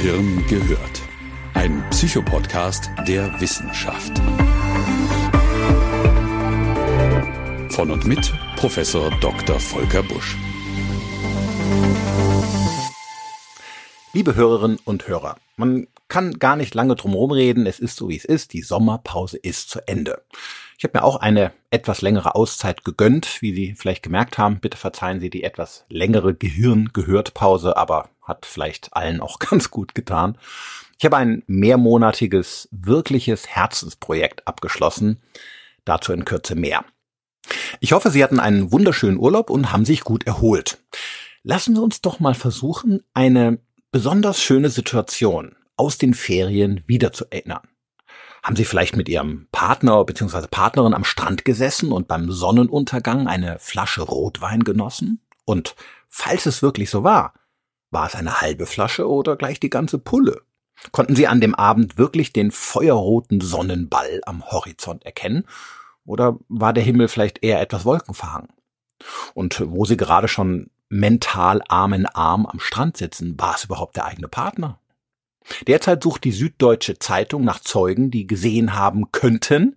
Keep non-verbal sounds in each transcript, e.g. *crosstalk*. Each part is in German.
Gehirn gehört. Ein Psychopodcast der Wissenschaft. Von und mit Professor Dr. Volker Busch. Liebe Hörerinnen und Hörer, man kann gar nicht lange drum reden. Es ist so, wie es ist. Die Sommerpause ist zu Ende. Ich habe mir auch eine etwas längere Auszeit gegönnt, wie Sie vielleicht gemerkt haben. Bitte verzeihen Sie die etwas längere Gehirn-Gehört-Pause, aber hat vielleicht allen auch *laughs* ganz gut getan. Ich habe ein mehrmonatiges, wirkliches Herzensprojekt abgeschlossen. Dazu in Kürze mehr. Ich hoffe, Sie hatten einen wunderschönen Urlaub und haben sich gut erholt. Lassen Sie uns doch mal versuchen, eine besonders schöne Situation aus den Ferien wieder zu erinnern. Haben Sie vielleicht mit Ihrem Partner bzw. Partnerin am Strand gesessen und beim Sonnenuntergang eine Flasche Rotwein genossen? Und falls es wirklich so war, war es eine halbe Flasche oder gleich die ganze Pulle? Konnten Sie an dem Abend wirklich den feuerroten Sonnenball am Horizont erkennen? Oder war der Himmel vielleicht eher etwas wolkenverhangen? Und wo Sie gerade schon mental Arm in Arm am Strand sitzen, war es überhaupt der eigene Partner? Derzeit sucht die Süddeutsche Zeitung nach Zeugen, die gesehen haben könnten,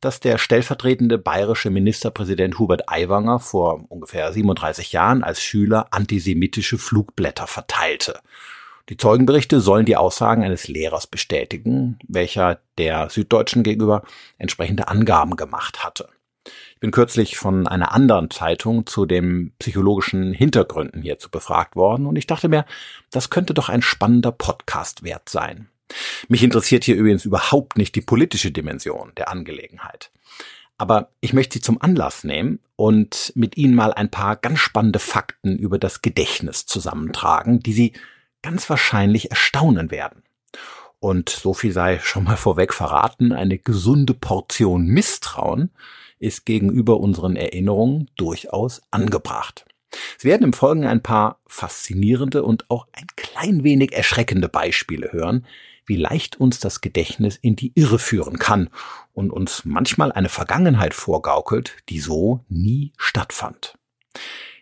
dass der stellvertretende bayerische Ministerpräsident Hubert Aiwanger vor ungefähr 37 Jahren als Schüler antisemitische Flugblätter verteilte. Die Zeugenberichte sollen die Aussagen eines Lehrers bestätigen, welcher der Süddeutschen gegenüber entsprechende Angaben gemacht hatte. Ich bin kürzlich von einer anderen Zeitung zu den psychologischen Hintergründen hierzu befragt worden und ich dachte mir, das könnte doch ein spannender Podcast wert sein. Mich interessiert hier übrigens überhaupt nicht die politische Dimension der Angelegenheit. Aber ich möchte Sie zum Anlass nehmen und mit Ihnen mal ein paar ganz spannende Fakten über das Gedächtnis zusammentragen, die Sie ganz wahrscheinlich erstaunen werden. Und so viel sei schon mal vorweg verraten, eine gesunde Portion Misstrauen ist gegenüber unseren Erinnerungen durchaus angebracht. Sie werden im Folgenden ein paar faszinierende und auch ein klein wenig erschreckende Beispiele hören, wie leicht uns das Gedächtnis in die Irre führen kann und uns manchmal eine Vergangenheit vorgaukelt, die so nie stattfand.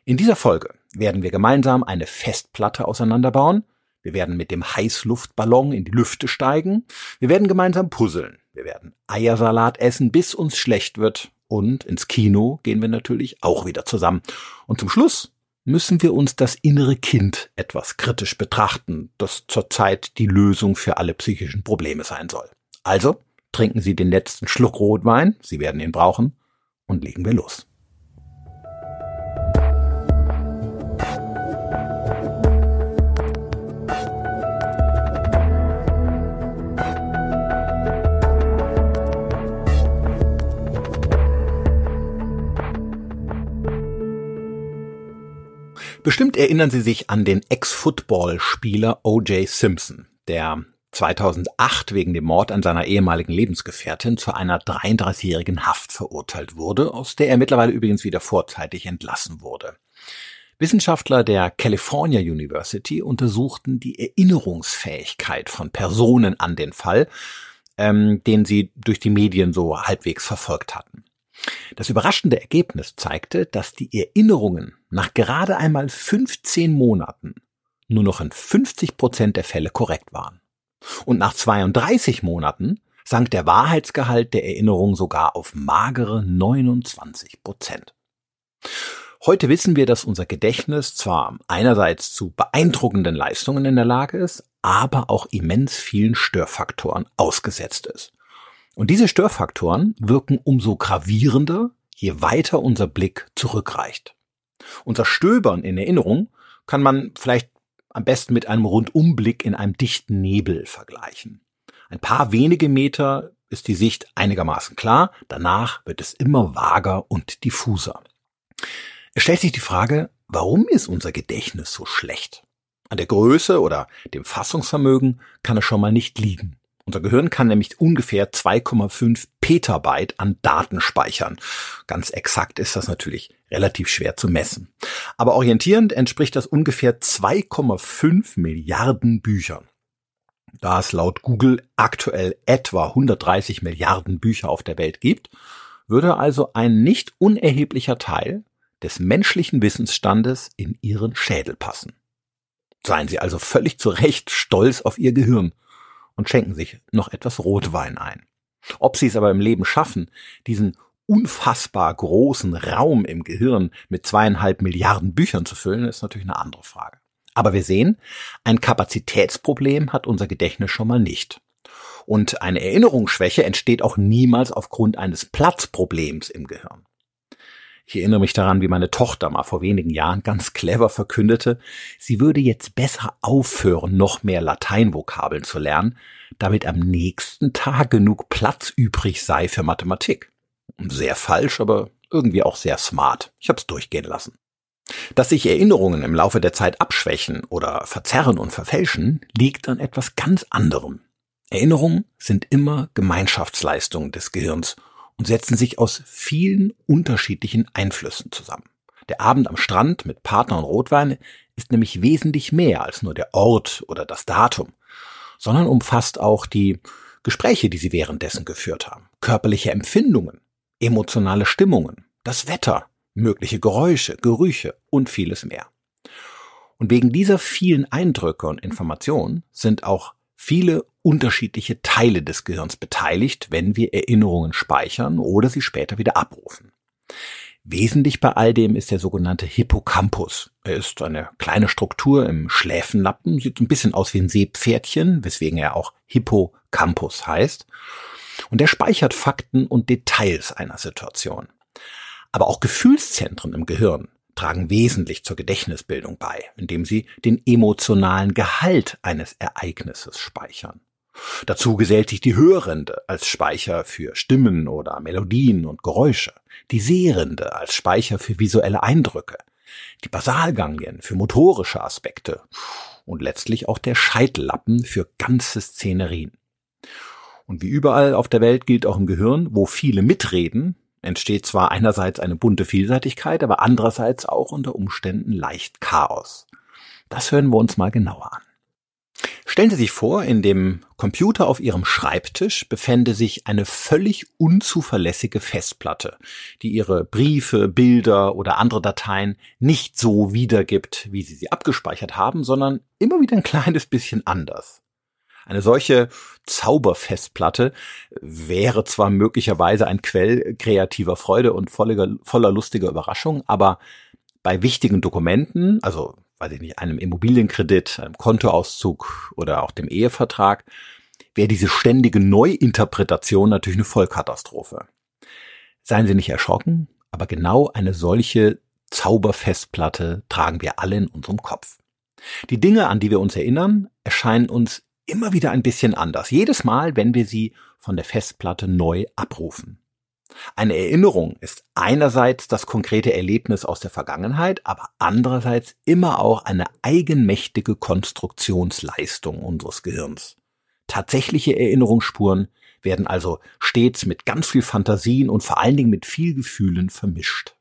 In dieser Folge werden wir gemeinsam eine Festplatte auseinanderbauen, wir werden mit dem Heißluftballon in die Lüfte steigen, wir werden gemeinsam puzzeln, wir werden Eiersalat essen, bis uns schlecht wird und ins Kino gehen wir natürlich auch wieder zusammen. Und zum Schluss müssen wir uns das innere Kind etwas kritisch betrachten, das zurzeit die Lösung für alle psychischen Probleme sein soll. Also trinken Sie den letzten Schluck Rotwein, Sie werden ihn brauchen, und legen wir los. Bestimmt erinnern Sie sich an den Ex-Football-Spieler O.J. Simpson, der 2008 wegen dem Mord an seiner ehemaligen Lebensgefährtin zu einer 33-jährigen Haft verurteilt wurde, aus der er mittlerweile übrigens wieder vorzeitig entlassen wurde. Wissenschaftler der California University untersuchten die Erinnerungsfähigkeit von Personen an den Fall, ähm, den sie durch die Medien so halbwegs verfolgt hatten. Das überraschende Ergebnis zeigte, dass die Erinnerungen nach gerade einmal 15 Monaten nur noch in 50 Prozent der Fälle korrekt waren. Und nach 32 Monaten sank der Wahrheitsgehalt der Erinnerung sogar auf magere 29 Prozent. Heute wissen wir, dass unser Gedächtnis zwar einerseits zu beeindruckenden Leistungen in der Lage ist, aber auch immens vielen Störfaktoren ausgesetzt ist. Und diese Störfaktoren wirken umso gravierender, je weiter unser Blick zurückreicht. Unser Stöbern in Erinnerung kann man vielleicht am besten mit einem Rundumblick in einem dichten Nebel vergleichen. Ein paar wenige Meter ist die Sicht einigermaßen klar, danach wird es immer vager und diffuser. Es stellt sich die Frage, warum ist unser Gedächtnis so schlecht? An der Größe oder dem Fassungsvermögen kann es schon mal nicht liegen. Unser Gehirn kann nämlich ungefähr 2,5 Petabyte an Daten speichern. Ganz exakt ist das natürlich relativ schwer zu messen. Aber orientierend entspricht das ungefähr 2,5 Milliarden Büchern. Da es laut Google aktuell etwa 130 Milliarden Bücher auf der Welt gibt, würde also ein nicht unerheblicher Teil des menschlichen Wissensstandes in ihren Schädel passen. Seien Sie also völlig zu Recht stolz auf Ihr Gehirn und schenken sich noch etwas Rotwein ein. Ob Sie es aber im Leben schaffen, diesen unfassbar großen Raum im Gehirn mit zweieinhalb Milliarden Büchern zu füllen, ist natürlich eine andere Frage. Aber wir sehen, ein Kapazitätsproblem hat unser Gedächtnis schon mal nicht. Und eine Erinnerungsschwäche entsteht auch niemals aufgrund eines Platzproblems im Gehirn. Ich erinnere mich daran, wie meine Tochter mal vor wenigen Jahren ganz clever verkündete, sie würde jetzt besser aufhören, noch mehr Lateinvokabeln zu lernen, damit am nächsten Tag genug Platz übrig sei für Mathematik. Sehr falsch, aber irgendwie auch sehr smart. Ich habe es durchgehen lassen. Dass sich Erinnerungen im Laufe der Zeit abschwächen oder verzerren und verfälschen, liegt an etwas ganz anderem. Erinnerungen sind immer Gemeinschaftsleistungen des Gehirns und setzen sich aus vielen unterschiedlichen Einflüssen zusammen. Der Abend am Strand mit Partner und Rotwein ist nämlich wesentlich mehr als nur der Ort oder das Datum, sondern umfasst auch die Gespräche, die sie währenddessen geführt haben, körperliche Empfindungen, emotionale Stimmungen, das Wetter, mögliche Geräusche, Gerüche und vieles mehr. Und wegen dieser vielen Eindrücke und Informationen sind auch viele unterschiedliche Teile des Gehirns beteiligt, wenn wir Erinnerungen speichern oder sie später wieder abrufen. Wesentlich bei all dem ist der sogenannte Hippocampus. Er ist eine kleine Struktur im Schläfenlappen, sieht ein bisschen aus wie ein Seepferdchen, weswegen er auch Hippocampus heißt. Und er speichert Fakten und Details einer Situation. Aber auch Gefühlszentren im Gehirn tragen wesentlich zur Gedächtnisbildung bei, indem sie den emotionalen Gehalt eines Ereignisses speichern. Dazu gesellt sich die Hörrinde als Speicher für Stimmen oder Melodien und Geräusche, die Sehrende als Speicher für visuelle Eindrücke, die Basalganglien für motorische Aspekte und letztlich auch der Scheitellappen für ganze Szenerien. Und wie überall auf der Welt gilt auch im Gehirn, wo viele mitreden, entsteht zwar einerseits eine bunte Vielseitigkeit, aber andererseits auch unter Umständen leicht Chaos. Das hören wir uns mal genauer an. Stellen Sie sich vor, in dem Computer auf Ihrem Schreibtisch befände sich eine völlig unzuverlässige Festplatte, die Ihre Briefe, Bilder oder andere Dateien nicht so wiedergibt, wie Sie sie abgespeichert haben, sondern immer wieder ein kleines bisschen anders. Eine solche Zauberfestplatte wäre zwar möglicherweise ein Quell kreativer Freude und voller, voller lustiger Überraschung, aber bei wichtigen Dokumenten, also weiß ich nicht, einem Immobilienkredit, einem Kontoauszug oder auch dem Ehevertrag, wäre diese ständige Neuinterpretation natürlich eine Vollkatastrophe. Seien Sie nicht erschrocken, aber genau eine solche Zauberfestplatte tragen wir alle in unserem Kopf. Die Dinge, an die wir uns erinnern, erscheinen uns immer wieder ein bisschen anders. Jedes Mal, wenn wir sie von der Festplatte neu abrufen. Eine Erinnerung ist einerseits das konkrete Erlebnis aus der Vergangenheit, aber andererseits immer auch eine eigenmächtige Konstruktionsleistung unseres Gehirns. Tatsächliche Erinnerungsspuren werden also stets mit ganz viel Fantasien und vor allen Dingen mit viel Gefühlen vermischt.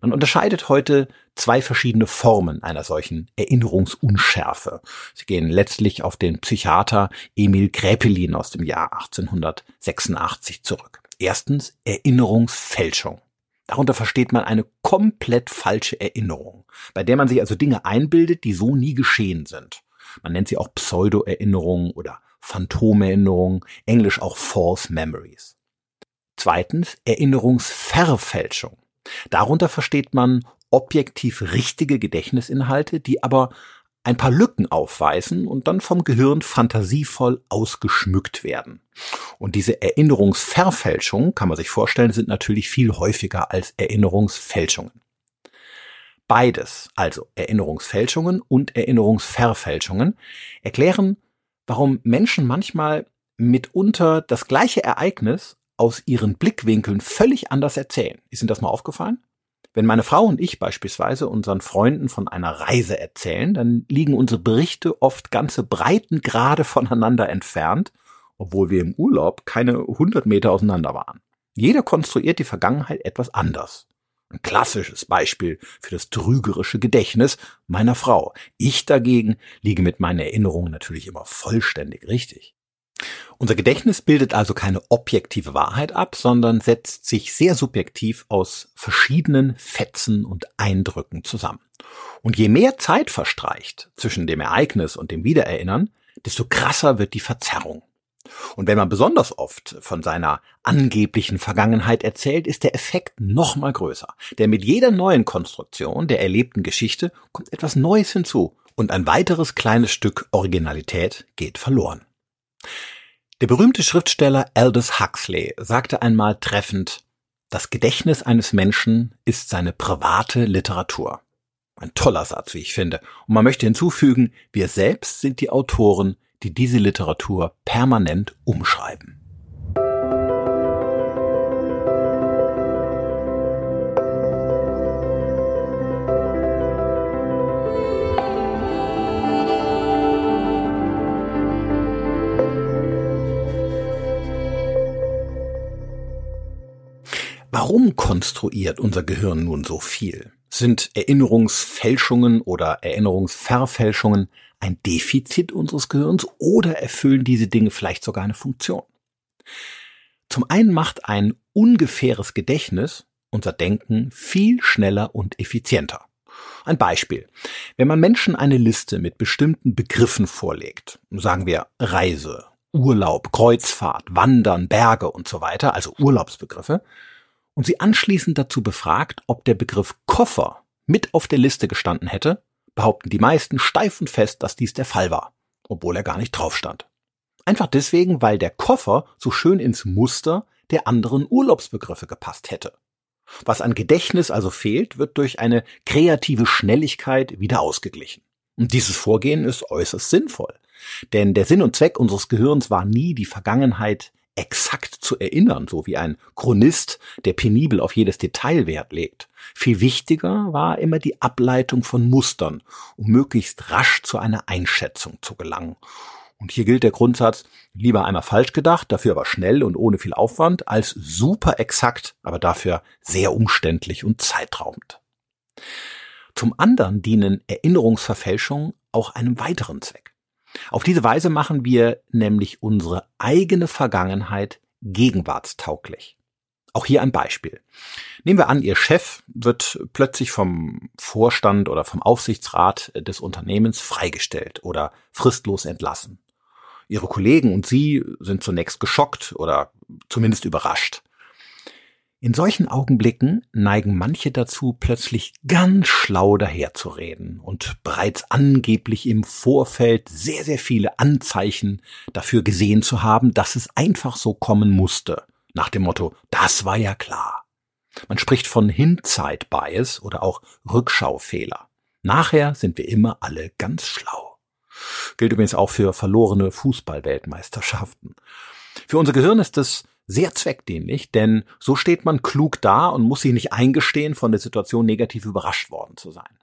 Man unterscheidet heute zwei verschiedene Formen einer solchen Erinnerungsunschärfe. Sie gehen letztlich auf den Psychiater Emil Gräpelin aus dem Jahr 1886 zurück. Erstens Erinnerungsfälschung. Darunter versteht man eine komplett falsche Erinnerung, bei der man sich also Dinge einbildet, die so nie geschehen sind. Man nennt sie auch Pseudo-Erinnerungen oder Phantomerinnerungen, englisch auch False Memories. Zweitens Erinnerungsverfälschung. Darunter versteht man objektiv richtige Gedächtnisinhalte, die aber ein paar Lücken aufweisen und dann vom Gehirn fantasievoll ausgeschmückt werden. Und diese Erinnerungsverfälschungen, kann man sich vorstellen, sind natürlich viel häufiger als Erinnerungsfälschungen. Beides, also Erinnerungsfälschungen und Erinnerungsverfälschungen, erklären, warum Menschen manchmal mitunter das gleiche Ereignis aus ihren Blickwinkeln völlig anders erzählen. Ist Ihnen das mal aufgefallen? Wenn meine Frau und ich beispielsweise unseren Freunden von einer Reise erzählen, dann liegen unsere Berichte oft ganze Breitengrade *laughs* voneinander entfernt, obwohl wir im Urlaub keine 100 Meter auseinander waren. Jeder konstruiert die Vergangenheit etwas anders. Ein klassisches Beispiel für das trügerische Gedächtnis meiner Frau. Ich dagegen liege mit meinen Erinnerungen natürlich immer vollständig richtig. Unser Gedächtnis bildet also keine objektive Wahrheit ab, sondern setzt sich sehr subjektiv aus verschiedenen Fetzen und Eindrücken zusammen. Und je mehr Zeit verstreicht zwischen dem Ereignis und dem Wiedererinnern, desto krasser wird die Verzerrung. Und wenn man besonders oft von seiner angeblichen Vergangenheit erzählt, ist der Effekt noch mal größer. Denn mit jeder neuen Konstruktion der erlebten Geschichte kommt etwas Neues hinzu und ein weiteres kleines Stück Originalität geht verloren. Der berühmte Schriftsteller Aldous Huxley sagte einmal treffend, das Gedächtnis eines Menschen ist seine private Literatur. Ein toller Satz, wie ich finde. Und man möchte hinzufügen, wir selbst sind die Autoren, die diese Literatur permanent umschreiben. Warum konstruiert unser Gehirn nun so viel? Sind Erinnerungsfälschungen oder Erinnerungsverfälschungen ein Defizit unseres Gehirns oder erfüllen diese Dinge vielleicht sogar eine Funktion? Zum einen macht ein ungefähres Gedächtnis unser Denken viel schneller und effizienter. Ein Beispiel. Wenn man Menschen eine Liste mit bestimmten Begriffen vorlegt, sagen wir Reise, Urlaub, Kreuzfahrt, Wandern, Berge und so weiter, also Urlaubsbegriffe, und sie anschließend dazu befragt, ob der Begriff Koffer mit auf der Liste gestanden hätte, behaupten die meisten steif und fest, dass dies der Fall war, obwohl er gar nicht drauf stand. Einfach deswegen, weil der Koffer so schön ins Muster der anderen Urlaubsbegriffe gepasst hätte. Was an Gedächtnis also fehlt, wird durch eine kreative Schnelligkeit wieder ausgeglichen. Und dieses Vorgehen ist äußerst sinnvoll. Denn der Sinn und Zweck unseres Gehirns war nie die Vergangenheit exakt zu erinnern, so wie ein Chronist, der penibel auf jedes Detail Wert legt. Viel wichtiger war immer die Ableitung von Mustern, um möglichst rasch zu einer Einschätzung zu gelangen. Und hier gilt der Grundsatz, lieber einmal falsch gedacht, dafür aber schnell und ohne viel Aufwand, als super exakt, aber dafür sehr umständlich und zeitraubend. Zum anderen dienen Erinnerungsverfälschungen auch einem weiteren Zweck. Auf diese Weise machen wir nämlich unsere eigene Vergangenheit gegenwartstauglich. Auch hier ein Beispiel. Nehmen wir an, Ihr Chef wird plötzlich vom Vorstand oder vom Aufsichtsrat des Unternehmens freigestellt oder fristlos entlassen. Ihre Kollegen und Sie sind zunächst geschockt oder zumindest überrascht. In solchen Augenblicken neigen manche dazu, plötzlich ganz schlau daherzureden und bereits angeblich im Vorfeld sehr, sehr viele Anzeichen dafür gesehen zu haben, dass es einfach so kommen musste. Nach dem Motto, das war ja klar. Man spricht von Hindsight-Bias oder auch Rückschaufehler. Nachher sind wir immer alle ganz schlau. Gilt übrigens auch für verlorene Fußballweltmeisterschaften. Für unser Gehirn ist es sehr zweckdienlich, denn so steht man klug da und muss sich nicht eingestehen, von der Situation negativ überrascht worden zu sein.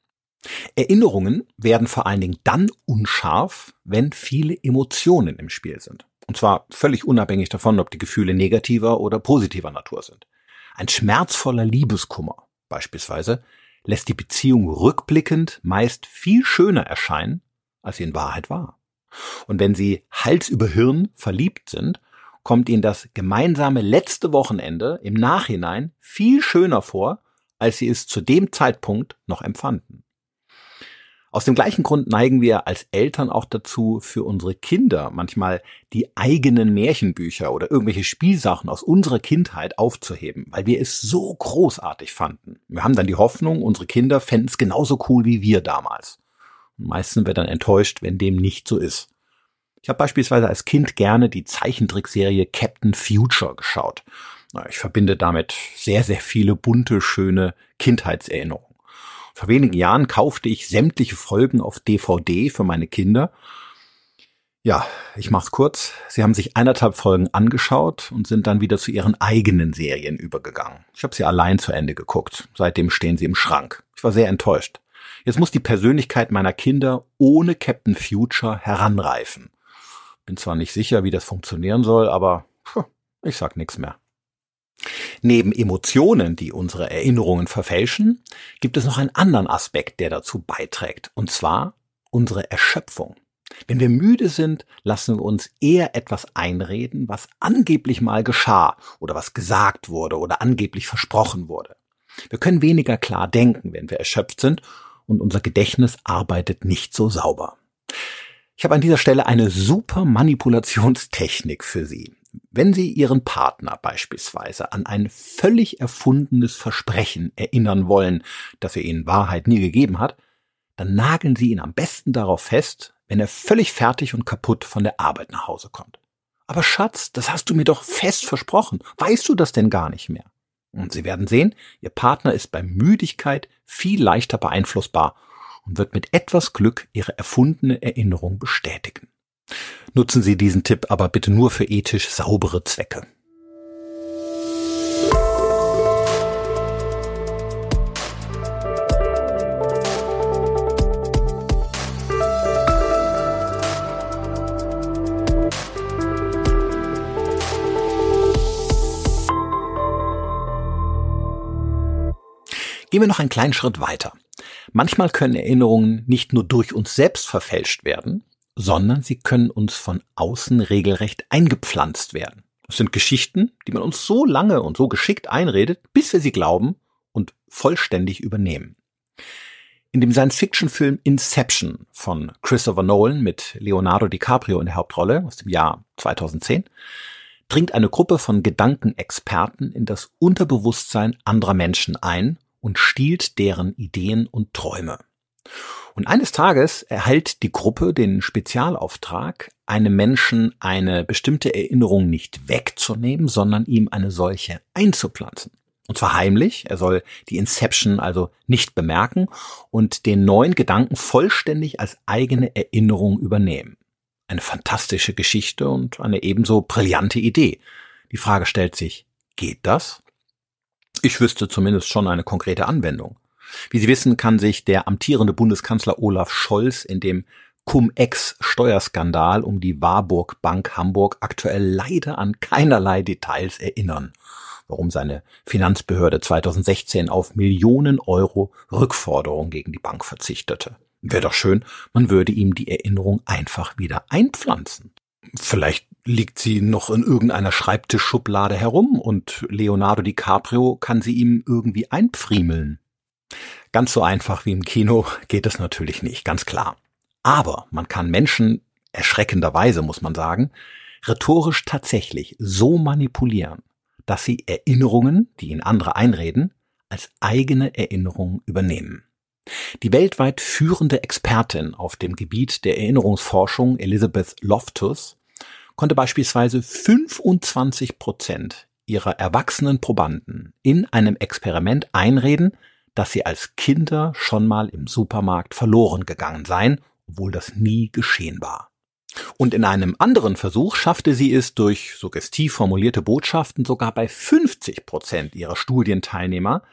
Erinnerungen werden vor allen Dingen dann unscharf, wenn viele Emotionen im Spiel sind. Und zwar völlig unabhängig davon, ob die Gefühle negativer oder positiver Natur sind. Ein schmerzvoller Liebeskummer beispielsweise lässt die Beziehung rückblickend meist viel schöner erscheinen, als sie in Wahrheit war. Und wenn sie Hals über Hirn verliebt sind, kommt ihnen das gemeinsame letzte Wochenende im Nachhinein viel schöner vor, als sie es zu dem Zeitpunkt noch empfanden. Aus dem gleichen Grund neigen wir als Eltern auch dazu, für unsere Kinder manchmal die eigenen Märchenbücher oder irgendwelche Spielsachen aus unserer Kindheit aufzuheben, weil wir es so großartig fanden. Wir haben dann die Hoffnung, unsere Kinder fänden es genauso cool wie wir damals. meistens sind wir dann enttäuscht, wenn dem nicht so ist. Ich habe beispielsweise als Kind gerne die Zeichentrickserie Captain Future geschaut. Ich verbinde damit sehr, sehr viele bunte, schöne Kindheitserinnerungen. Vor wenigen Jahren kaufte ich sämtliche Folgen auf DVD für meine Kinder. Ja, ich mach's kurz. Sie haben sich eineinhalb Folgen angeschaut und sind dann wieder zu ihren eigenen Serien übergegangen. Ich habe sie allein zu Ende geguckt. Seitdem stehen sie im Schrank. Ich war sehr enttäuscht. Jetzt muss die Persönlichkeit meiner Kinder ohne Captain Future heranreifen. Bin zwar nicht sicher, wie das funktionieren soll, aber ich sag nichts mehr. Neben Emotionen, die unsere Erinnerungen verfälschen, gibt es noch einen anderen Aspekt, der dazu beiträgt, und zwar unsere Erschöpfung. Wenn wir müde sind, lassen wir uns eher etwas einreden, was angeblich mal geschah oder was gesagt wurde oder angeblich versprochen wurde. Wir können weniger klar denken, wenn wir erschöpft sind und unser Gedächtnis arbeitet nicht so sauber. Ich habe an dieser Stelle eine super Manipulationstechnik für Sie. Wenn Sie Ihren Partner beispielsweise an ein völlig erfundenes Versprechen erinnern wollen, das er Ihnen Wahrheit nie gegeben hat, dann nageln Sie ihn am besten darauf fest, wenn er völlig fertig und kaputt von der Arbeit nach Hause kommt. Aber Schatz, das hast du mir doch fest versprochen. Weißt du das denn gar nicht mehr? Und Sie werden sehen, Ihr Partner ist bei Müdigkeit viel leichter beeinflussbar und wird mit etwas Glück Ihre erfundene Erinnerung bestätigen. Nutzen Sie diesen Tipp aber bitte nur für ethisch saubere Zwecke. Gehen wir noch einen kleinen Schritt weiter. Manchmal können Erinnerungen nicht nur durch uns selbst verfälscht werden, sondern sie können uns von außen regelrecht eingepflanzt werden. Das sind Geschichten, die man uns so lange und so geschickt einredet, bis wir sie glauben und vollständig übernehmen. In dem Science-Fiction-Film Inception von Christopher Nolan mit Leonardo DiCaprio in der Hauptrolle aus dem Jahr 2010 dringt eine Gruppe von Gedankenexperten in das Unterbewusstsein anderer Menschen ein und stiehlt deren Ideen und Träume. Und eines Tages erhält die Gruppe den Spezialauftrag, einem Menschen eine bestimmte Erinnerung nicht wegzunehmen, sondern ihm eine solche einzupflanzen. Und zwar heimlich. Er soll die Inception also nicht bemerken und den neuen Gedanken vollständig als eigene Erinnerung übernehmen. Eine fantastische Geschichte und eine ebenso brillante Idee. Die Frage stellt sich, geht das? Ich wüsste zumindest schon eine konkrete Anwendung. Wie Sie wissen, kann sich der amtierende Bundeskanzler Olaf Scholz in dem Cum-Ex-Steuerskandal um die Warburg Bank Hamburg aktuell leider an keinerlei Details erinnern, warum seine Finanzbehörde 2016 auf Millionen Euro Rückforderung gegen die Bank verzichtete. Wäre doch schön, man würde ihm die Erinnerung einfach wieder einpflanzen. Vielleicht liegt sie noch in irgendeiner Schreibtischschublade herum und Leonardo DiCaprio kann sie ihm irgendwie einpfriemeln. Ganz so einfach wie im Kino geht es natürlich nicht, ganz klar. Aber man kann Menschen, erschreckenderweise muss man sagen, rhetorisch tatsächlich so manipulieren, dass sie Erinnerungen, die ihnen andere einreden, als eigene Erinnerungen übernehmen. Die weltweit führende Expertin auf dem Gebiet der Erinnerungsforschung Elizabeth Loftus konnte beispielsweise 25 Prozent ihrer erwachsenen Probanden in einem Experiment einreden, dass sie als Kinder schon mal im Supermarkt verloren gegangen seien, obwohl das nie geschehen war. Und in einem anderen Versuch schaffte sie es durch suggestiv formulierte Botschaften sogar bei 50 Prozent ihrer Studienteilnehmer,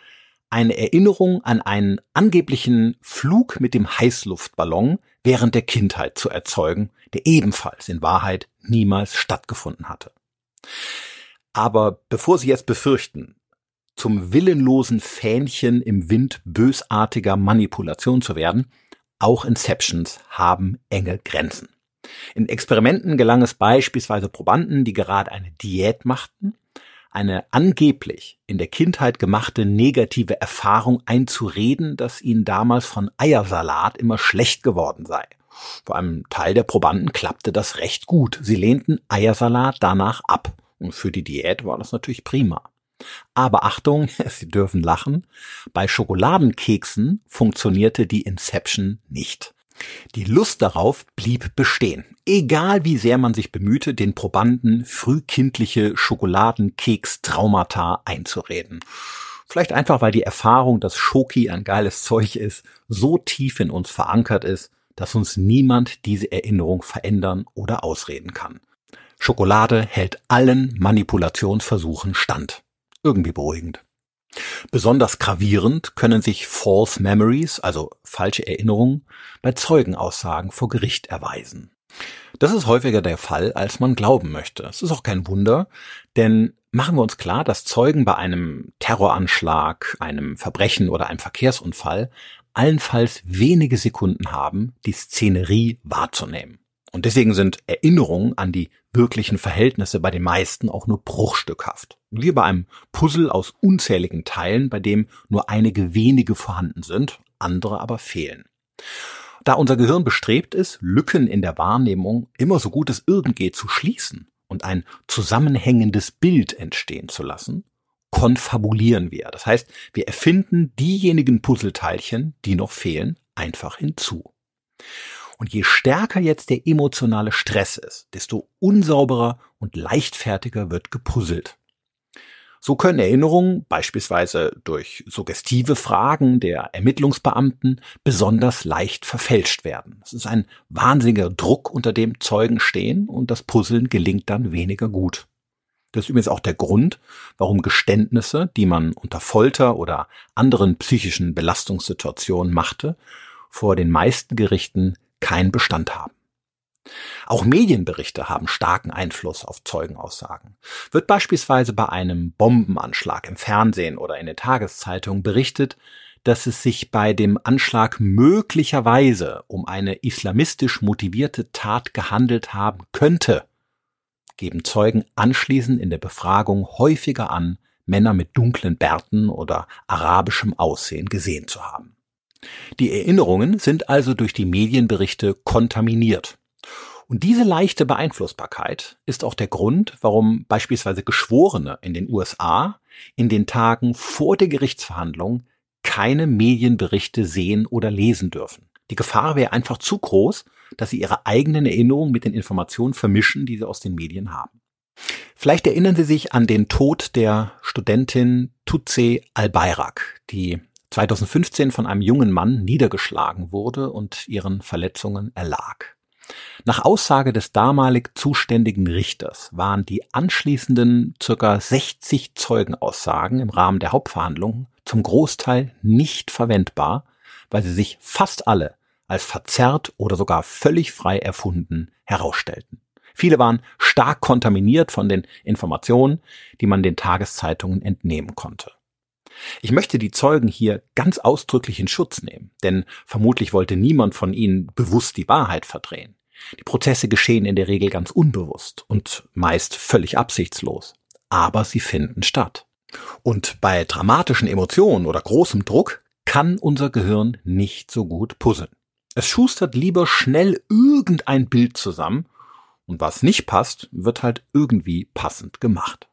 eine Erinnerung an einen angeblichen Flug mit dem Heißluftballon während der Kindheit zu erzeugen, der ebenfalls in Wahrheit niemals stattgefunden hatte. Aber bevor Sie jetzt befürchten, zum willenlosen Fähnchen im Wind bösartiger Manipulation zu werden, auch Inceptions haben enge Grenzen. In Experimenten gelang es beispielsweise Probanden, die gerade eine Diät machten, eine angeblich in der Kindheit gemachte negative Erfahrung einzureden, dass ihnen damals von Eiersalat immer schlecht geworden sei. Vor einem Teil der Probanden klappte das recht gut. Sie lehnten Eiersalat danach ab. Und für die Diät war das natürlich prima. Aber Achtung, *laughs* Sie dürfen lachen, bei Schokoladenkeksen funktionierte die Inception nicht. Die Lust darauf blieb bestehen. Egal wie sehr man sich bemühte, den Probanden frühkindliche Schokoladenkeks-Traumata einzureden. Vielleicht einfach, weil die Erfahrung, dass Schoki ein geiles Zeug ist, so tief in uns verankert ist, dass uns niemand diese Erinnerung verändern oder ausreden kann. Schokolade hält allen Manipulationsversuchen stand. Irgendwie beruhigend. Besonders gravierend können sich False Memories, also falsche Erinnerungen, bei Zeugenaussagen vor Gericht erweisen. Das ist häufiger der Fall, als man glauben möchte. Es ist auch kein Wunder, denn machen wir uns klar, dass Zeugen bei einem Terroranschlag, einem Verbrechen oder einem Verkehrsunfall allenfalls wenige Sekunden haben, die Szenerie wahrzunehmen. Und deswegen sind Erinnerungen an die wirklichen Verhältnisse bei den meisten auch nur bruchstückhaft. Wie bei einem Puzzle aus unzähligen Teilen, bei dem nur einige wenige vorhanden sind, andere aber fehlen. Da unser Gehirn bestrebt ist, Lücken in der Wahrnehmung immer so gut es irgend geht zu schließen und ein zusammenhängendes Bild entstehen zu lassen, konfabulieren wir. Das heißt, wir erfinden diejenigen Puzzleteilchen, die noch fehlen, einfach hinzu. Und je stärker jetzt der emotionale Stress ist, desto unsauberer und leichtfertiger wird gepuzzelt. So können Erinnerungen beispielsweise durch suggestive Fragen der Ermittlungsbeamten besonders leicht verfälscht werden. Es ist ein wahnsinniger Druck, unter dem Zeugen stehen und das Puzzeln gelingt dann weniger gut. Das ist übrigens auch der Grund, warum Geständnisse, die man unter Folter oder anderen psychischen Belastungssituationen machte, vor den meisten Gerichten keinen Bestand haben. Auch Medienberichte haben starken Einfluss auf Zeugenaussagen. Wird beispielsweise bei einem Bombenanschlag im Fernsehen oder in der Tageszeitung berichtet, dass es sich bei dem Anschlag möglicherweise um eine islamistisch motivierte Tat gehandelt haben könnte, geben Zeugen anschließend in der Befragung häufiger an, Männer mit dunklen Bärten oder arabischem Aussehen gesehen zu haben. Die Erinnerungen sind also durch die Medienberichte kontaminiert. Und diese leichte Beeinflussbarkeit ist auch der Grund, warum beispielsweise Geschworene in den USA in den Tagen vor der Gerichtsverhandlung keine Medienberichte sehen oder lesen dürfen. Die Gefahr wäre einfach zu groß, dass sie ihre eigenen Erinnerungen mit den Informationen vermischen, die sie aus den Medien haben. Vielleicht erinnern Sie sich an den Tod der Studentin Tutsi Al-Bayrak, die 2015 von einem jungen Mann niedergeschlagen wurde und ihren Verletzungen erlag. Nach Aussage des damalig zuständigen Richters waren die anschließenden circa 60 Zeugenaussagen im Rahmen der Hauptverhandlungen zum Großteil nicht verwendbar, weil sie sich fast alle als verzerrt oder sogar völlig frei erfunden herausstellten. Viele waren stark kontaminiert von den Informationen, die man den Tageszeitungen entnehmen konnte. Ich möchte die Zeugen hier ganz ausdrücklich in Schutz nehmen, denn vermutlich wollte niemand von ihnen bewusst die Wahrheit verdrehen. Die Prozesse geschehen in der Regel ganz unbewusst und meist völlig absichtslos, aber sie finden statt. Und bei dramatischen Emotionen oder großem Druck kann unser Gehirn nicht so gut puzzeln. Es schustert lieber schnell irgendein Bild zusammen und was nicht passt, wird halt irgendwie passend gemacht.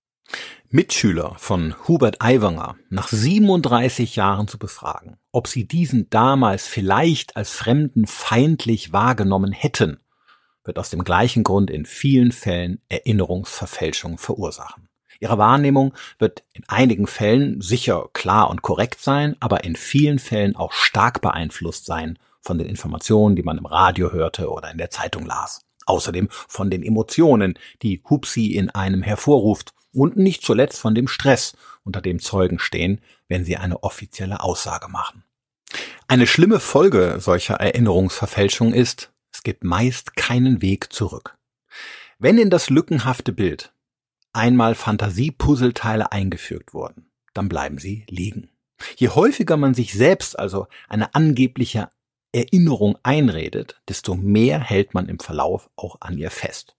Mitschüler von Hubert Aiwanger nach 37 Jahren zu befragen, ob sie diesen damals vielleicht als fremdenfeindlich wahrgenommen hätten, wird aus dem gleichen Grund in vielen Fällen Erinnerungsverfälschung verursachen. Ihre Wahrnehmung wird in einigen Fällen sicher klar und korrekt sein, aber in vielen Fällen auch stark beeinflusst sein von den Informationen, die man im Radio hörte oder in der Zeitung las. Außerdem von den Emotionen, die Hupsi in einem hervorruft und nicht zuletzt von dem Stress, unter dem Zeugen stehen, wenn sie eine offizielle Aussage machen. Eine schlimme Folge solcher Erinnerungsverfälschung ist, es gibt meist keinen Weg zurück. Wenn in das lückenhafte Bild einmal Fantasiepuzzleteile eingefügt wurden, dann bleiben sie liegen. Je häufiger man sich selbst also eine angebliche Erinnerung einredet, desto mehr hält man im Verlauf auch an ihr fest.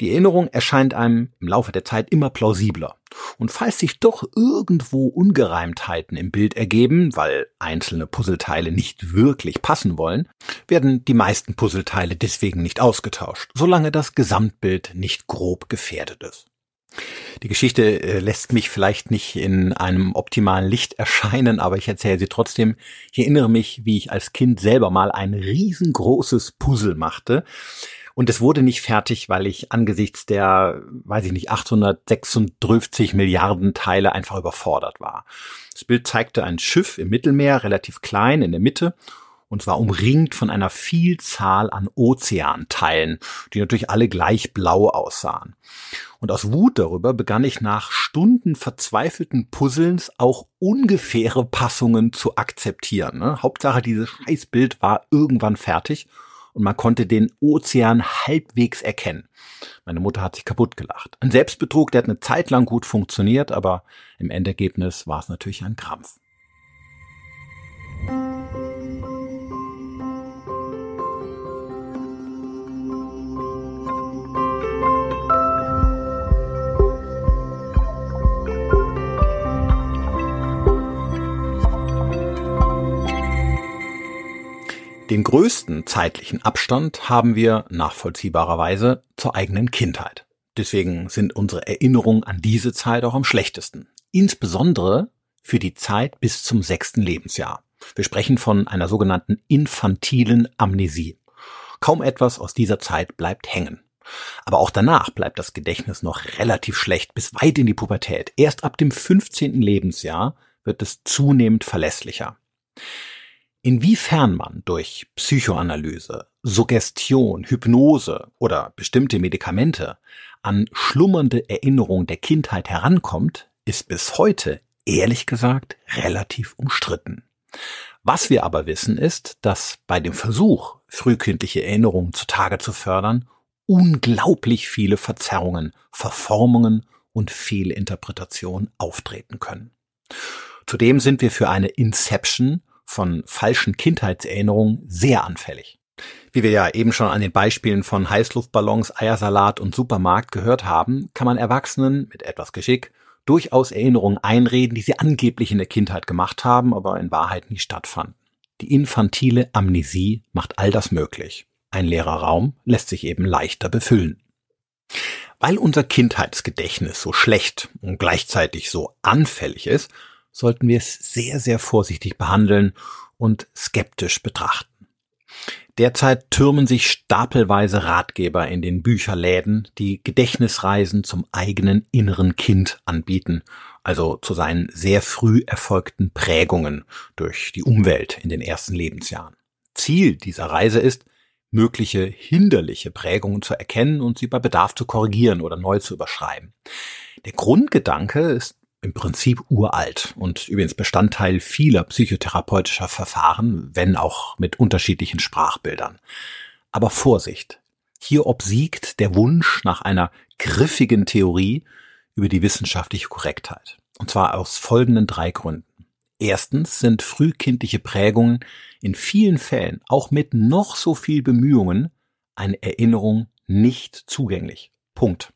Die Erinnerung erscheint einem im Laufe der Zeit immer plausibler. Und falls sich doch irgendwo Ungereimtheiten im Bild ergeben, weil einzelne Puzzleteile nicht wirklich passen wollen, werden die meisten Puzzleteile deswegen nicht ausgetauscht, solange das Gesamtbild nicht grob gefährdet ist. Die Geschichte äh, lässt mich vielleicht nicht in einem optimalen Licht erscheinen, aber ich erzähle sie trotzdem. Ich erinnere mich, wie ich als Kind selber mal ein riesengroßes Puzzle machte und es wurde nicht fertig, weil ich angesichts der, weiß ich nicht, 836 Milliarden Teile einfach überfordert war. Das Bild zeigte ein Schiff im Mittelmeer, relativ klein in der Mitte und war umringt von einer Vielzahl an Ozeanteilen, die natürlich alle gleich blau aussahen. Und aus Wut darüber begann ich nach Stunden verzweifelten Puzzlens auch ungefähre Passungen zu akzeptieren. Ne? Hauptsache, dieses Scheißbild war irgendwann fertig und man konnte den Ozean halbwegs erkennen. Meine Mutter hat sich kaputt gelacht. Ein Selbstbetrug, der hat eine Zeit lang gut funktioniert, aber im Endergebnis war es natürlich ein Krampf. Den größten zeitlichen Abstand haben wir nachvollziehbarerweise zur eigenen Kindheit. Deswegen sind unsere Erinnerungen an diese Zeit auch am schlechtesten. Insbesondere für die Zeit bis zum sechsten Lebensjahr. Wir sprechen von einer sogenannten infantilen Amnesie. Kaum etwas aus dieser Zeit bleibt hängen. Aber auch danach bleibt das Gedächtnis noch relativ schlecht bis weit in die Pubertät. Erst ab dem 15. Lebensjahr wird es zunehmend verlässlicher. Inwiefern man durch Psychoanalyse, Suggestion, Hypnose oder bestimmte Medikamente an schlummernde Erinnerungen der Kindheit herankommt, ist bis heute, ehrlich gesagt, relativ umstritten. Was wir aber wissen ist, dass bei dem Versuch, frühkindliche Erinnerungen zutage zu fördern, unglaublich viele Verzerrungen, Verformungen und Fehlinterpretationen auftreten können. Zudem sind wir für eine Inception von falschen Kindheitserinnerungen sehr anfällig. Wie wir ja eben schon an den Beispielen von Heißluftballons, Eiersalat und Supermarkt gehört haben, kann man Erwachsenen mit etwas Geschick durchaus Erinnerungen einreden, die sie angeblich in der Kindheit gemacht haben, aber in Wahrheit nie stattfanden. Die infantile Amnesie macht all das möglich. Ein leerer Raum lässt sich eben leichter befüllen. Weil unser Kindheitsgedächtnis so schlecht und gleichzeitig so anfällig ist, sollten wir es sehr, sehr vorsichtig behandeln und skeptisch betrachten. Derzeit türmen sich stapelweise Ratgeber in den Bücherläden, die Gedächtnisreisen zum eigenen inneren Kind anbieten, also zu seinen sehr früh erfolgten Prägungen durch die Umwelt in den ersten Lebensjahren. Ziel dieser Reise ist, mögliche hinderliche Prägungen zu erkennen und sie bei Bedarf zu korrigieren oder neu zu überschreiben. Der Grundgedanke ist im Prinzip uralt und übrigens Bestandteil vieler psychotherapeutischer Verfahren, wenn auch mit unterschiedlichen Sprachbildern. Aber Vorsicht! Hier obsiegt der Wunsch nach einer griffigen Theorie über die wissenschaftliche Korrektheit. Und zwar aus folgenden drei Gründen. Erstens sind frühkindliche Prägungen in vielen Fällen, auch mit noch so viel Bemühungen, eine Erinnerung nicht zugänglich. Punkt.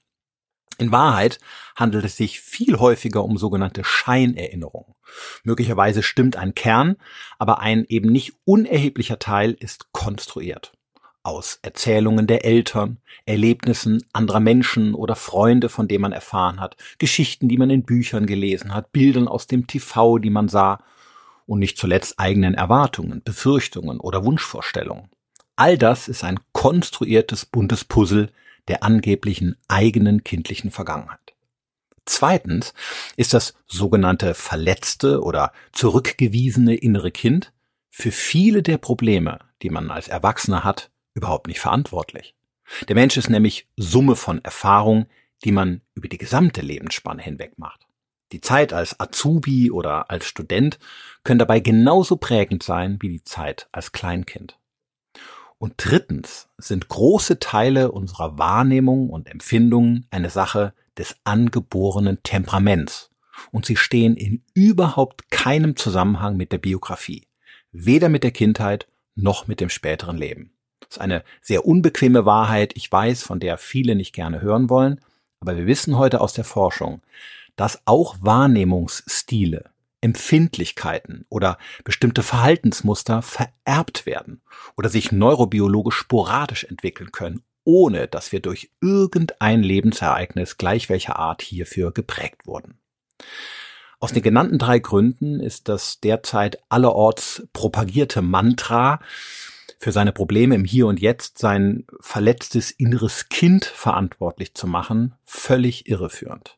In Wahrheit handelt es sich viel häufiger um sogenannte Scheinerinnerungen. Möglicherweise stimmt ein Kern, aber ein eben nicht unerheblicher Teil ist konstruiert. Aus Erzählungen der Eltern, Erlebnissen anderer Menschen oder Freunde, von denen man erfahren hat, Geschichten, die man in Büchern gelesen hat, Bildern aus dem TV, die man sah und nicht zuletzt eigenen Erwartungen, Befürchtungen oder Wunschvorstellungen. All das ist ein konstruiertes buntes Puzzle, der angeblichen eigenen kindlichen Vergangenheit. Zweitens ist das sogenannte verletzte oder zurückgewiesene innere Kind für viele der Probleme, die man als Erwachsener hat, überhaupt nicht verantwortlich. Der Mensch ist nämlich Summe von Erfahrungen, die man über die gesamte Lebensspanne hinweg macht. Die Zeit als Azubi oder als Student können dabei genauso prägend sein wie die Zeit als Kleinkind. Und drittens sind große Teile unserer Wahrnehmung und Empfindungen eine Sache des angeborenen Temperaments. Und sie stehen in überhaupt keinem Zusammenhang mit der Biografie. Weder mit der Kindheit noch mit dem späteren Leben. Das ist eine sehr unbequeme Wahrheit, ich weiß, von der viele nicht gerne hören wollen, aber wir wissen heute aus der Forschung, dass auch Wahrnehmungsstile Empfindlichkeiten oder bestimmte Verhaltensmuster vererbt werden oder sich neurobiologisch sporadisch entwickeln können, ohne dass wir durch irgendein Lebensereignis gleich welcher Art hierfür geprägt wurden. Aus den genannten drei Gründen ist das derzeit allerorts propagierte Mantra, für seine Probleme im Hier und Jetzt sein verletztes inneres Kind verantwortlich zu machen, völlig irreführend.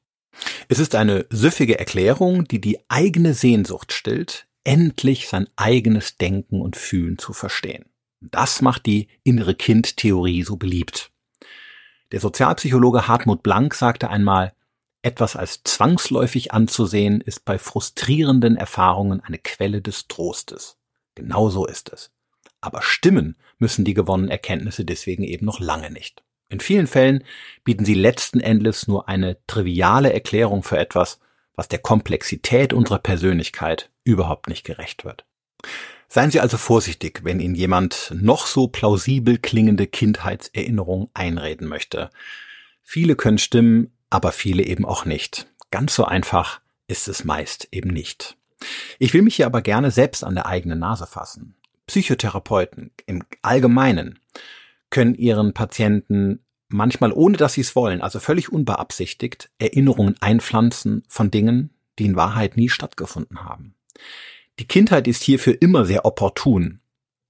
Es ist eine süffige Erklärung, die die eigene Sehnsucht stillt, endlich sein eigenes Denken und Fühlen zu verstehen. Das macht die innere Kind-Theorie so beliebt. Der Sozialpsychologe Hartmut Blank sagte einmal, etwas als zwangsläufig anzusehen, ist bei frustrierenden Erfahrungen eine Quelle des Trostes. Genauso ist es. Aber stimmen müssen die gewonnenen Erkenntnisse deswegen eben noch lange nicht. In vielen Fällen bieten sie letzten Endes nur eine triviale Erklärung für etwas, was der Komplexität unserer Persönlichkeit überhaupt nicht gerecht wird. Seien Sie also vorsichtig, wenn Ihnen jemand noch so plausibel klingende Kindheitserinnerungen einreden möchte. Viele können stimmen, aber viele eben auch nicht. Ganz so einfach ist es meist eben nicht. Ich will mich hier aber gerne selbst an der eigenen Nase fassen. Psychotherapeuten im Allgemeinen können ihren Patienten manchmal ohne dass sie es wollen, also völlig unbeabsichtigt, Erinnerungen einpflanzen von Dingen, die in Wahrheit nie stattgefunden haben. Die Kindheit ist hierfür immer sehr opportun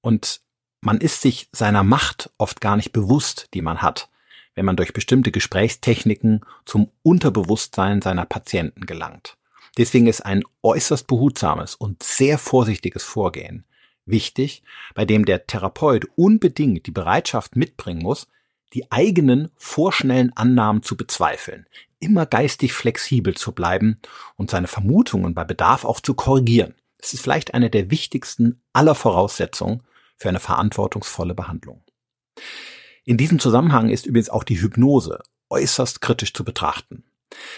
und man ist sich seiner Macht oft gar nicht bewusst, die man hat, wenn man durch bestimmte Gesprächstechniken zum Unterbewusstsein seiner Patienten gelangt. Deswegen ist ein äußerst behutsames und sehr vorsichtiges Vorgehen wichtig, bei dem der Therapeut unbedingt die Bereitschaft mitbringen muss, die eigenen vorschnellen Annahmen zu bezweifeln, immer geistig flexibel zu bleiben und seine Vermutungen bei Bedarf auch zu korrigieren. Es ist vielleicht eine der wichtigsten aller Voraussetzungen für eine verantwortungsvolle Behandlung. In diesem Zusammenhang ist übrigens auch die Hypnose äußerst kritisch zu betrachten.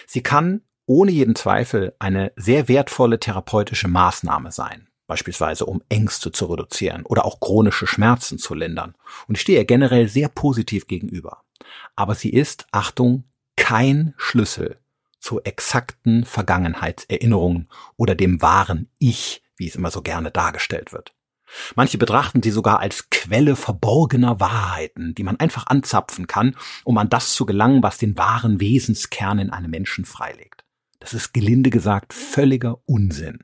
Sie kann ohne jeden Zweifel eine sehr wertvolle therapeutische Maßnahme sein beispielsweise um Ängste zu reduzieren oder auch chronische Schmerzen zu lindern. Und ich stehe ihr generell sehr positiv gegenüber. Aber sie ist, Achtung, kein Schlüssel zu exakten Vergangenheitserinnerungen oder dem wahren Ich, wie es immer so gerne dargestellt wird. Manche betrachten sie sogar als Quelle verborgener Wahrheiten, die man einfach anzapfen kann, um an das zu gelangen, was den wahren Wesenskern in einem Menschen freilegt. Das ist gelinde gesagt völliger Unsinn.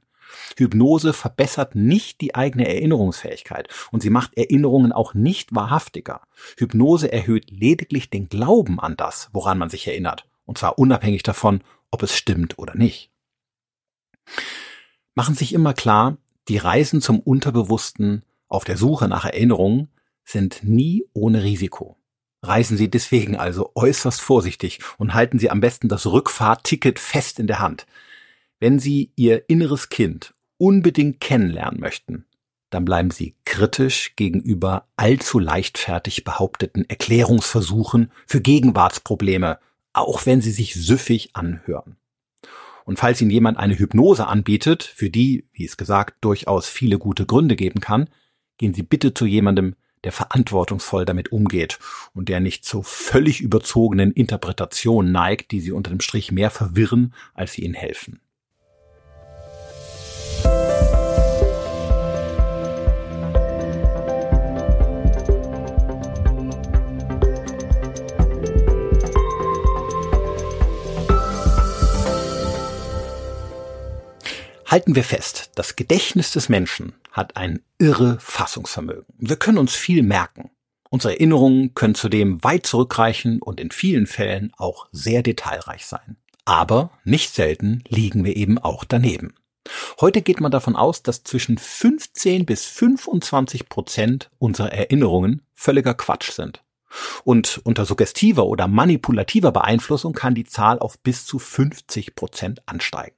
Hypnose verbessert nicht die eigene Erinnerungsfähigkeit und sie macht Erinnerungen auch nicht wahrhaftiger. Hypnose erhöht lediglich den Glauben an das, woran man sich erinnert, und zwar unabhängig davon, ob es stimmt oder nicht. Machen sich immer klar, die Reisen zum Unterbewussten auf der Suche nach Erinnerungen sind nie ohne Risiko. Reisen Sie deswegen also äußerst vorsichtig und halten Sie am besten das Rückfahrticket fest in der Hand. Wenn Sie Ihr inneres Kind unbedingt kennenlernen möchten, dann bleiben Sie kritisch gegenüber allzu leichtfertig behaupteten Erklärungsversuchen für Gegenwartsprobleme, auch wenn sie sich süffig anhören. Und falls Ihnen jemand eine Hypnose anbietet, für die, wie es gesagt, durchaus viele gute Gründe geben kann, gehen Sie bitte zu jemandem, der verantwortungsvoll damit umgeht und der nicht zu völlig überzogenen Interpretationen neigt, die Sie unter dem Strich mehr verwirren, als sie Ihnen helfen. Halten wir fest, das Gedächtnis des Menschen hat ein irre Fassungsvermögen. Wir können uns viel merken. Unsere Erinnerungen können zudem weit zurückreichen und in vielen Fällen auch sehr detailreich sein. Aber nicht selten liegen wir eben auch daneben. Heute geht man davon aus, dass zwischen 15 bis 25 Prozent unserer Erinnerungen völliger Quatsch sind. Und unter suggestiver oder manipulativer Beeinflussung kann die Zahl auf bis zu 50 Prozent ansteigen.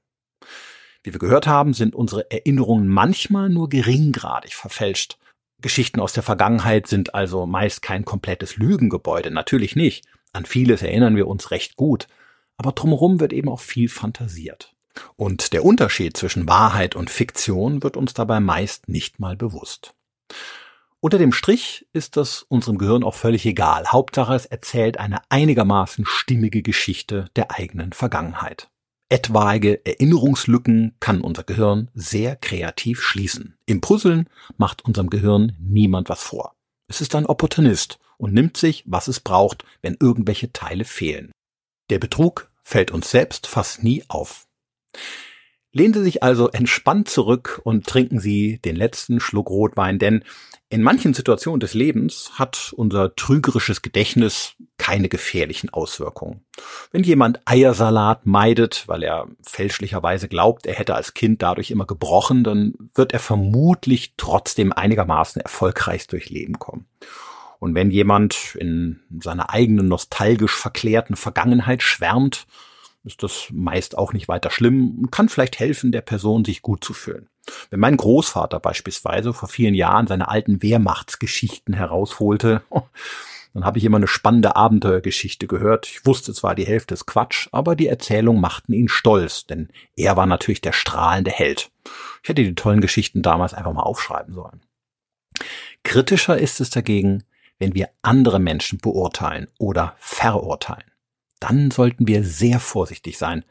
Wie wir gehört haben, sind unsere Erinnerungen manchmal nur geringgradig verfälscht. Geschichten aus der Vergangenheit sind also meist kein komplettes Lügengebäude, natürlich nicht. An vieles erinnern wir uns recht gut, aber drumherum wird eben auch viel fantasiert. Und der Unterschied zwischen Wahrheit und Fiktion wird uns dabei meist nicht mal bewusst. Unter dem Strich ist das unserem Gehirn auch völlig egal. Hauptsache es erzählt eine einigermaßen stimmige Geschichte der eigenen Vergangenheit. Etwaige Erinnerungslücken kann unser Gehirn sehr kreativ schließen. Im Puzzeln macht unserem Gehirn niemand was vor. Es ist ein Opportunist und nimmt sich, was es braucht, wenn irgendwelche Teile fehlen. Der Betrug fällt uns selbst fast nie auf. Lehnen Sie sich also entspannt zurück und trinken Sie den letzten Schluck Rotwein, denn in manchen Situationen des Lebens hat unser trügerisches Gedächtnis keine gefährlichen Auswirkungen. Wenn jemand Eiersalat meidet, weil er fälschlicherweise glaubt, er hätte als Kind dadurch immer gebrochen, dann wird er vermutlich trotzdem einigermaßen erfolgreich durch Leben kommen. Und wenn jemand in seiner eigenen nostalgisch verklärten Vergangenheit schwärmt, ist das meist auch nicht weiter schlimm und kann vielleicht helfen, der Person sich gut zu fühlen. Wenn mein Großvater beispielsweise vor vielen Jahren seine alten Wehrmachtsgeschichten herausholte, *laughs* dann habe ich immer eine spannende Abenteuergeschichte gehört. Ich wusste zwar, die Hälfte ist Quatsch, aber die Erzählungen machten ihn stolz, denn er war natürlich der strahlende Held. Ich hätte die tollen Geschichten damals einfach mal aufschreiben sollen. Kritischer ist es dagegen, wenn wir andere Menschen beurteilen oder verurteilen. Dann sollten wir sehr vorsichtig sein,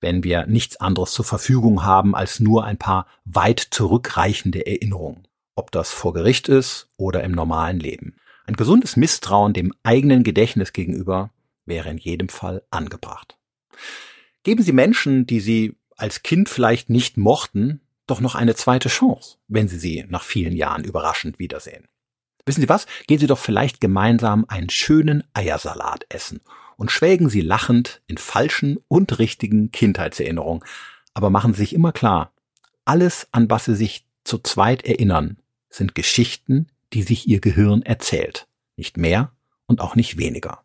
wenn wir nichts anderes zur Verfügung haben als nur ein paar weit zurückreichende Erinnerungen. ob das vor Gericht ist oder im normalen Leben. Ein gesundes Misstrauen dem eigenen Gedächtnis gegenüber wäre in jedem Fall angebracht. Geben Sie Menschen, die Sie als Kind vielleicht nicht mochten, doch noch eine zweite Chance, wenn Sie sie nach vielen Jahren überraschend wiedersehen. Wissen Sie was? Gehen Sie doch vielleicht gemeinsam einen schönen Eiersalat essen und schwelgen Sie lachend in falschen und richtigen Kindheitserinnerungen. Aber machen Sie sich immer klar, alles, an was Sie sich zu zweit erinnern, sind Geschichten, die sich Ihr Gehirn erzählt. Nicht mehr und auch nicht weniger.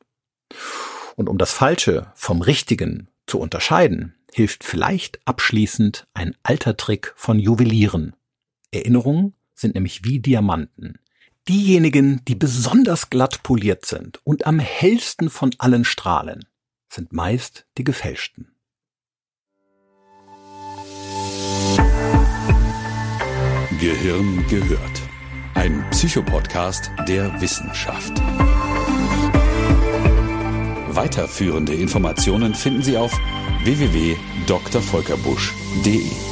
Und um das Falsche vom Richtigen zu unterscheiden, hilft vielleicht abschließend ein alter Trick von Juwelieren. Erinnerungen sind nämlich wie Diamanten. Diejenigen, die besonders glatt poliert sind und am hellsten von allen strahlen, sind meist die gefälschten. Gehirn gehört. Ein Psychopodcast der Wissenschaft. Weiterführende Informationen finden Sie auf www.drvolkerbusch.de.